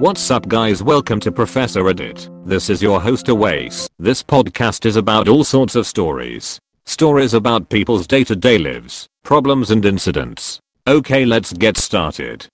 What's up guys welcome to Professor Edit. This is your host Awais. This podcast is about all sorts of stories. Stories about people's day to day lives, problems and incidents. Okay let's get started.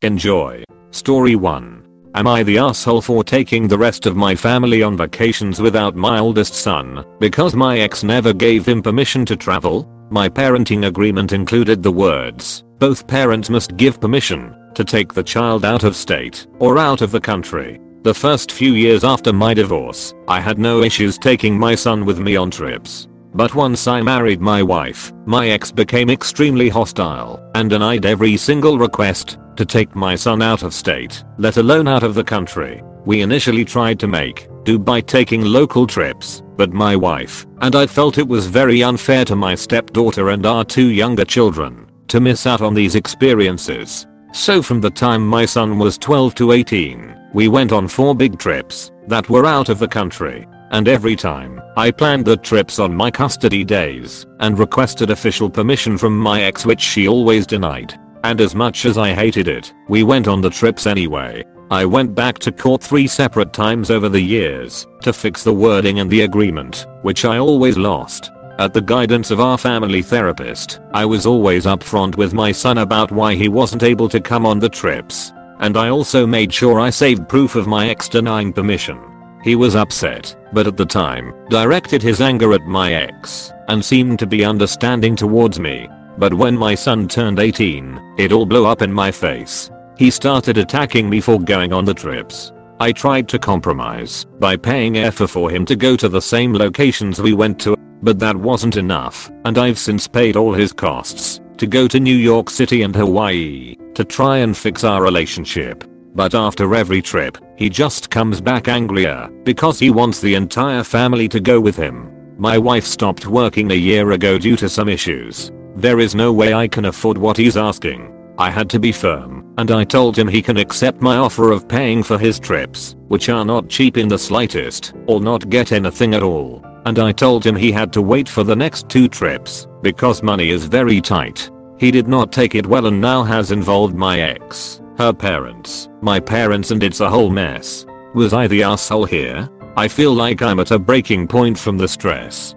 Enjoy. Story 1. Am I the asshole for taking the rest of my family on vacations without my oldest son because my ex never gave him permission to travel? My parenting agreement included the words, both parents must give permission to take the child out of state or out of the country. The first few years after my divorce, I had no issues taking my son with me on trips. But once I married my wife, my ex became extremely hostile and denied every single request to take my son out of state, let alone out of the country. We initially tried to make do by taking local trips, but my wife and I felt it was very unfair to my stepdaughter and our two younger children to miss out on these experiences. So from the time my son was 12 to 18, we went on 4 big trips that were out of the country. And every time, I planned the trips on my custody days and requested official permission from my ex which she always denied. And as much as I hated it, we went on the trips anyway. I went back to court three separate times over the years to fix the wording and the agreement, which I always lost. At the guidance of our family therapist, I was always upfront with my son about why he wasn't able to come on the trips. And I also made sure I saved proof of my ex denying permission. He was upset, but at the time, directed his anger at my ex, and seemed to be understanding towards me. But when my son turned 18, it all blew up in my face. He started attacking me for going on the trips. I tried to compromise by paying airfare for him to go to the same locations we went to, but that wasn't enough, and I've since paid all his costs to go to New York City and Hawaii to try and fix our relationship. But after every trip, he just comes back angrier because he wants the entire family to go with him. My wife stopped working a year ago due to some issues. There is no way I can afford what he's asking. I had to be firm, and I told him he can accept my offer of paying for his trips, which are not cheap in the slightest, or not get anything at all. And I told him he had to wait for the next two trips, because money is very tight. He did not take it well and now has involved my ex, her parents, my parents and it's a whole mess. Was I the asshole here? I feel like I'm at a breaking point from the stress.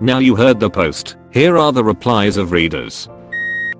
Now you heard the post, here are the replies of readers.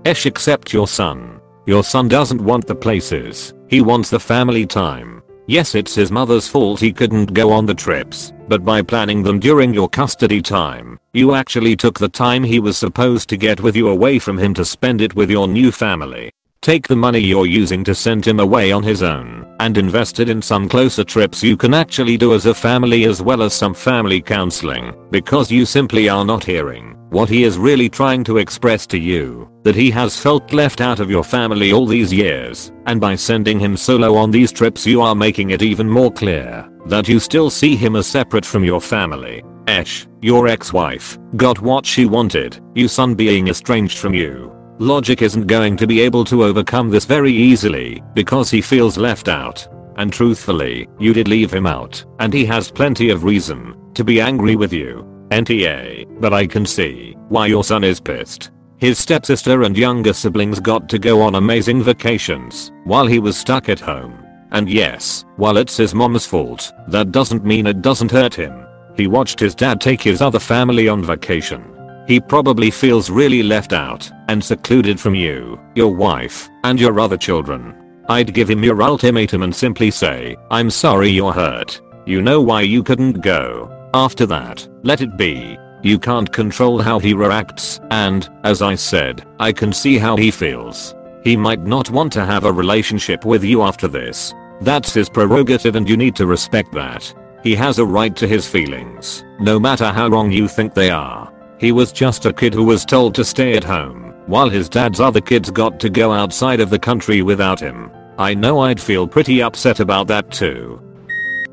Esh accept your son. Your son doesn't want the places, he wants the family time. Yes it's his mother's fault he couldn't go on the trips, but by planning them during your custody time, you actually took the time he was supposed to get with you away from him to spend it with your new family. Take the money you're using to send him away on his own and invest it in some closer trips you can actually do as a family as well as some family counseling because you simply are not hearing what he is really trying to express to you, that he has felt left out of your family all these years, and by sending him solo on these trips you are making it even more clear that you still see him as separate from your family. Esh, your ex-wife, got what she wanted, you son being estranged from you, Logic isn't going to be able to overcome this very easily because he feels left out. And truthfully, you did leave him out, and he has plenty of reason to be angry with you. NTA, but I can see why your son is pissed. His stepsister and younger siblings got to go on amazing vacations while he was stuck at home. And yes, while it's his mom's fault, that doesn't mean it doesn't hurt him. He watched his dad take his other family on vacation he probably feels really left out and secluded from you, your wife, and your other children. I'd give him your ultimatum and simply say, I'm sorry you're hurt. You know why you couldn't go. After that, let it be. You can't control how he reacts and, as I said, I can see how he feels. He might not want to have a relationship with you after this. That's his prerogative and you need to respect that. He has a right to his feelings, no matter how wrong you think they are. He was just a kid who was told to stay at home, while his dad's other kids got to go outside of the country without him. I know I'd feel pretty upset about that too.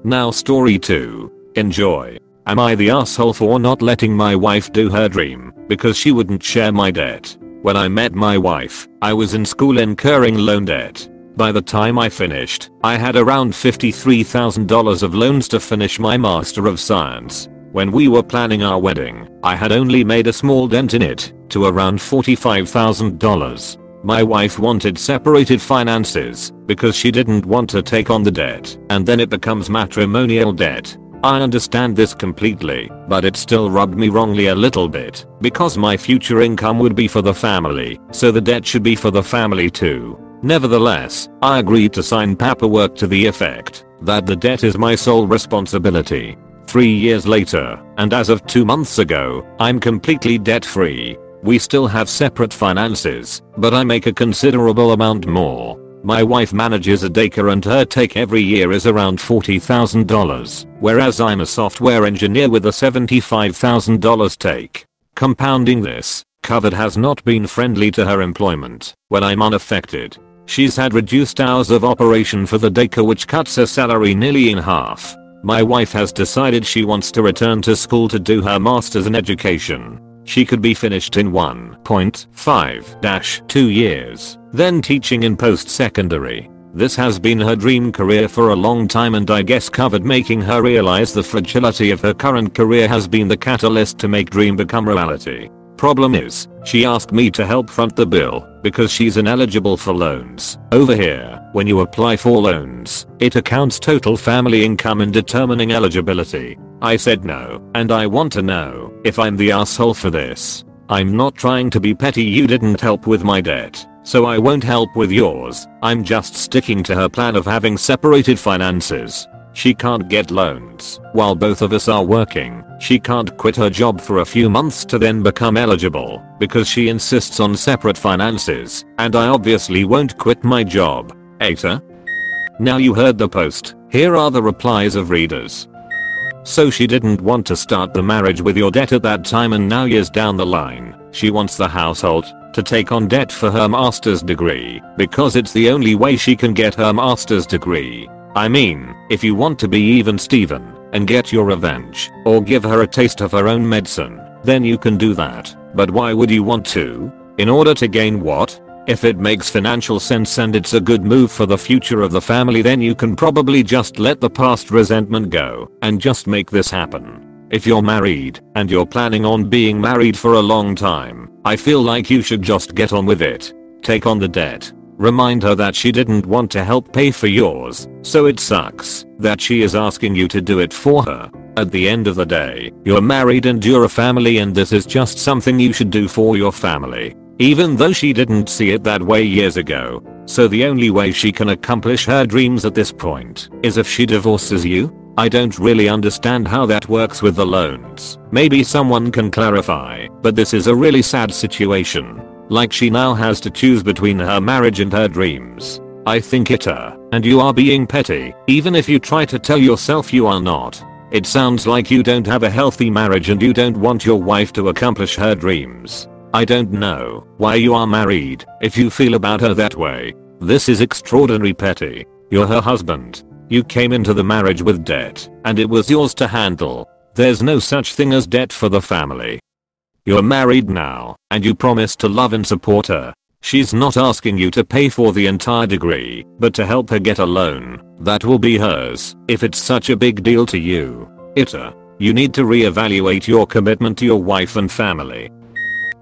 Now story 2. Enjoy. Am I the asshole for not letting my wife do her dream because she wouldn't share my debt? When I met my wife, I was in school incurring loan debt. By the time I finished, I had around $53,000 of loans to finish my Master of Science. When we were planning our wedding, I had only made a small dent in it, to around $45,000. My wife wanted separated finances because she didn't want to take on the debt and then it becomes matrimonial debt. I understand this completely, but it still rubbed me wrongly a little bit because my future income would be for the family, so the debt should be for the family too. Nevertheless, I agreed to sign paperwork to the effect that the debt is my sole responsibility. Three years later, and as of two months ago, I'm completely debt free. We still have separate finances, but I make a considerable amount more. My wife manages a daycare and her take every year is around $40,000, whereas I'm a software engineer with a $75,000 take. Compounding this, Covid has not been friendly to her employment when I'm unaffected. She's had reduced hours of operation for the daycare which cuts her salary nearly in half. My wife has decided she wants to return to school to do her masters in education. She could be finished in 1.5-2 years, then teaching in post-secondary. This has been her dream career for a long time and I guess Covid making her realize the fragility of her current career has been the catalyst to make dream become reality. Problem is, she asked me to help front the bill because she's ineligible for loans. Over here, when you apply for loans, it accounts total family income in determining eligibility. I said no, and I want to know if I'm the asshole for this. I'm not trying to be petty you didn't help with my debt, so I won't help with yours. I'm just sticking to her plan of having separated finances. She can't get loans. While both of us are working, she can't quit her job for a few months to then become eligible because she insists on separate finances and I obviously won't quit my job. Eta? Now you heard the post, here are the replies of readers. So she didn't want to start the marriage with your debt at that time and now years down the line, she wants the household to take on debt for her master's degree because it's the only way she can get her master's degree. I mean, if you want to be even Steven and get your revenge or give her a taste of her own medicine, then you can do that. But why would you want to? In order to gain what? If it makes financial sense and it's a good move for the future of the family then you can probably just let the past resentment go and just make this happen. If you're married and you're planning on being married for a long time, I feel like you should just get on with it. Take on the debt Remind her that she didn't want to help pay for yours, so it sucks that she is asking you to do it for her. At the end of the day, you're married and you're a family and this is just something you should do for your family. Even though she didn't see it that way years ago. So the only way she can accomplish her dreams at this point is if she divorces you? I don't really understand how that works with the loans. Maybe someone can clarify, but this is a really sad situation. Like she now has to choose between her marriage and her dreams. I think it her, and you are being petty, even if you try to tell yourself you are not. It sounds like you don't have a healthy marriage and you don't want your wife to accomplish her dreams. I don't know why you are married if you feel about her that way. This is extraordinary petty. You're her husband. You came into the marriage with debt, and it was yours to handle. There's no such thing as debt for the family. You're married now, and you promise to love and support her. She's not asking you to pay for the entire degree, but to help her get a loan that will be hers if it's such a big deal to you. Ita, you need to reevaluate your commitment to your wife and family.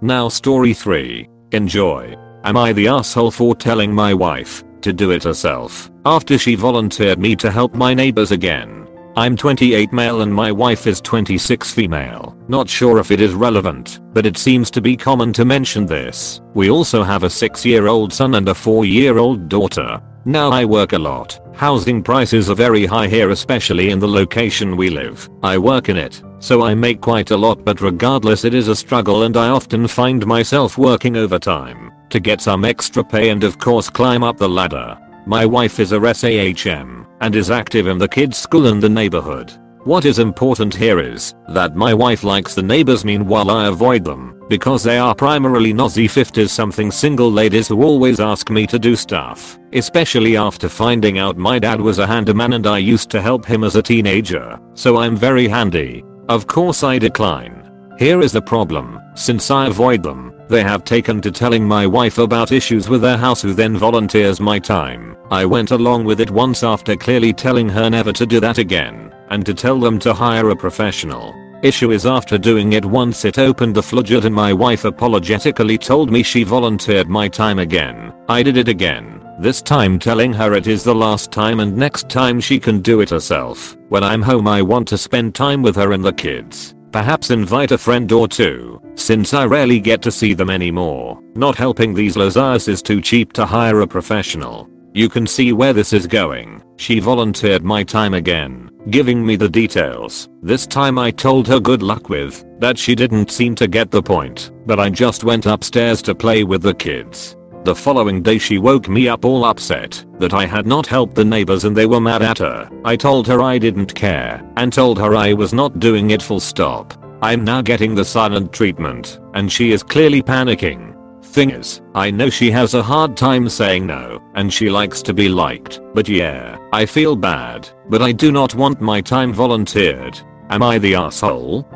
Now story 3. Enjoy. Am I the asshole for telling my wife to do it herself after she volunteered me to help my neighbors again? I'm 28 male and my wife is 26 female. Not sure if it is relevant, but it seems to be common to mention this. We also have a 6 year old son and a 4 year old daughter. Now I work a lot. Housing prices are very high here especially in the location we live. I work in it, so I make quite a lot but regardless it is a struggle and I often find myself working overtime to get some extra pay and of course climb up the ladder. My wife is a SAHM and is active in the kids school in the neighborhood. What is important here is that my wife likes the neighbors meanwhile I avoid them because they are primarily nosy 50s something single ladies who always ask me to do stuff, especially after finding out my dad was a handyman and I used to help him as a teenager, so I'm very handy. Of course I decline. Here is the problem, since I avoid them, they have taken to telling my wife about issues with their house who then volunteers my time. I went along with it once after clearly telling her never to do that again and to tell them to hire a professional. Issue is after doing it once it opened the floodgate and my wife apologetically told me she volunteered my time again. I did it again. This time telling her it is the last time and next time she can do it herself. When I'm home I want to spend time with her and the kids. Perhaps invite a friend or two, since I rarely get to see them anymore. Not helping these Lazars is too cheap to hire a professional. You can see where this is going. She volunteered my time again, giving me the details. This time I told her good luck with, that she didn't seem to get the point, but I just went upstairs to play with the kids. The following day she woke me up all upset that I had not helped the neighbors and they were mad at her. I told her I didn't care and told her I was not doing it full stop. I'm now getting the silent treatment and she is clearly panicking. Thing is, I know she has a hard time saying no, and she likes to be liked, but yeah, I feel bad, but I do not want my time volunteered. Am I the asshole?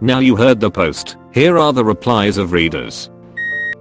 Now you heard the post, here are the replies of readers.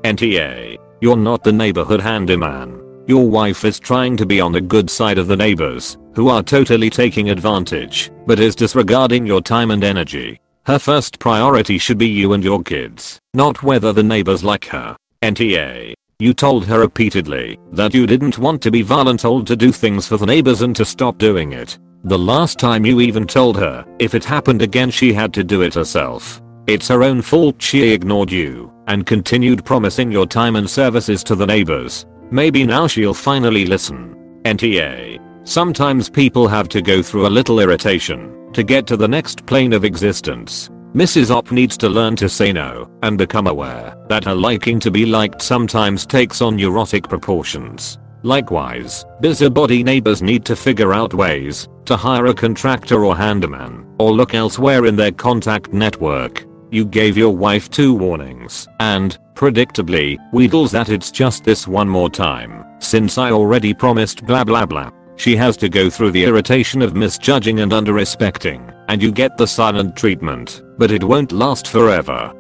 NTA. You're not the neighborhood handyman. Your wife is trying to be on the good side of the neighbors, who are totally taking advantage, but is disregarding your time and energy. Her first priority should be you and your kids, not whether the neighbors like her. NTA. You told her repeatedly that you didn't want to be voluntold to do things for the neighbors and to stop doing it. The last time you even told her if it happened again she had to do it herself. It's her own fault she ignored you and continued promising your time and services to the neighbors. Maybe now she'll finally listen. NTA. Sometimes people have to go through a little irritation to get to the next plane of existence. Mrs. Op needs to learn to say no and become aware that her liking to be liked sometimes takes on neurotic proportions. Likewise, busybody neighbors need to figure out ways to hire a contractor or handyman or look elsewhere in their contact network. You gave your wife two warnings and, predictably, wheedles that it's just this one more time since I already promised blah blah blah. She has to go through the irritation of misjudging and underrespecting, and you get the silent treatment, but it won't last forever.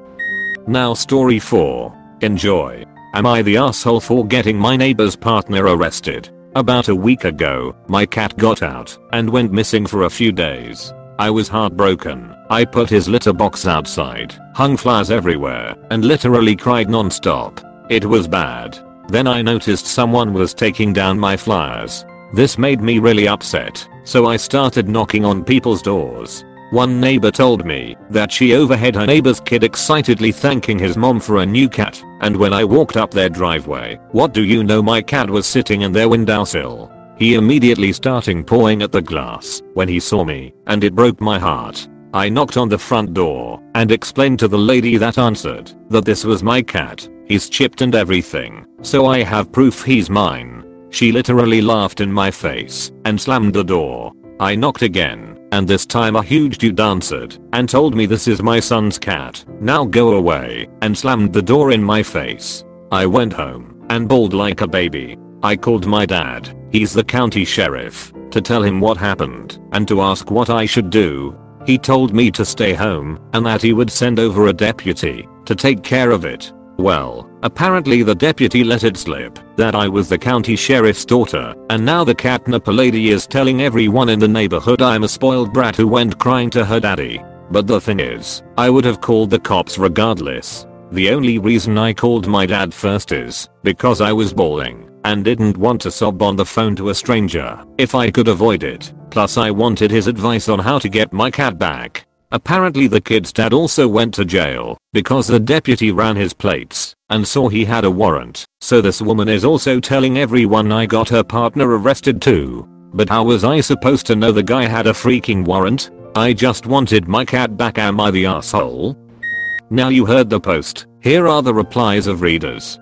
Now story 4. Enjoy. Am I the asshole for getting my neighbor's partner arrested? About a week ago, my cat got out and went missing for a few days. I was heartbroken. I put his litter box outside, hung flowers everywhere, and literally cried non-stop. It was bad. Then I noticed someone was taking down my flyers. This made me really upset, so I started knocking on people's doors. One neighbor told me that she overheard her neighbor's kid excitedly thanking his mom for a new cat, and when I walked up their driveway, what do you know my cat was sitting in their windowsill. He immediately started pawing at the glass when he saw me, and it broke my heart. I knocked on the front door and explained to the lady that answered that this was my cat, he's chipped and everything, so I have proof he's mine. She literally laughed in my face and slammed the door. I knocked again, and this time a huge dude answered and told me this is my son's cat, now go away, and slammed the door in my face. I went home and bawled like a baby. I called my dad, he's the county sheriff, to tell him what happened and to ask what I should do. He told me to stay home and that he would send over a deputy to take care of it. Well, apparently the deputy let it slip that I was the county sheriff's daughter, and now the catnapper lady is telling everyone in the neighborhood I'm a spoiled brat who went crying to her daddy. But the thing is, I would have called the cops regardless. The only reason I called my dad first is because I was bawling and didn't want to sob on the phone to a stranger if I could avoid it. Plus I wanted his advice on how to get my cat back. Apparently the kid's dad also went to jail because the deputy ran his plates and saw he had a warrant. So this woman is also telling everyone I got her partner arrested too. But how was I supposed to know the guy had a freaking warrant? I just wanted my cat back am I the asshole? Now you heard the post, here are the replies of readers.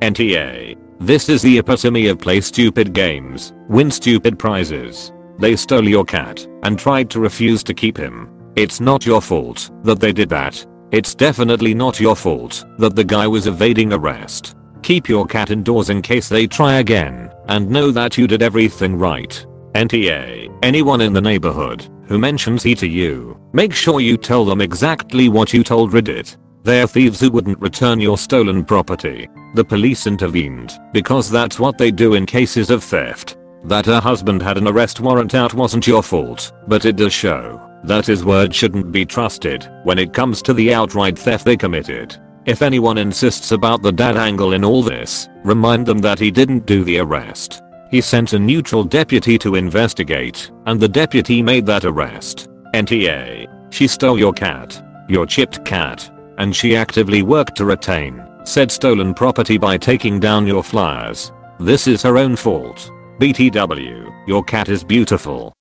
NTA. This is the epitome of play stupid games, win stupid prizes. They stole your cat and tried to refuse to keep him. It's not your fault that they did that. It's definitely not your fault that the guy was evading arrest. Keep your cat indoors in case they try again, and know that you did everything right. NTA, anyone in the neighborhood who mentions he to you, make sure you tell them exactly what you told Reddit. They're thieves who wouldn't return your stolen property. The police intervened because that's what they do in cases of theft. That her husband had an arrest warrant out wasn't your fault, but it does show that his word shouldn't be trusted when it comes to the outright theft they committed. If anyone insists about the dad angle in all this, remind them that he didn't do the arrest. He sent a neutral deputy to investigate, and the deputy made that arrest. NTA. She stole your cat. Your chipped cat. And she actively worked to retain said stolen property by taking down your flyers. This is her own fault. BTW, your cat is beautiful.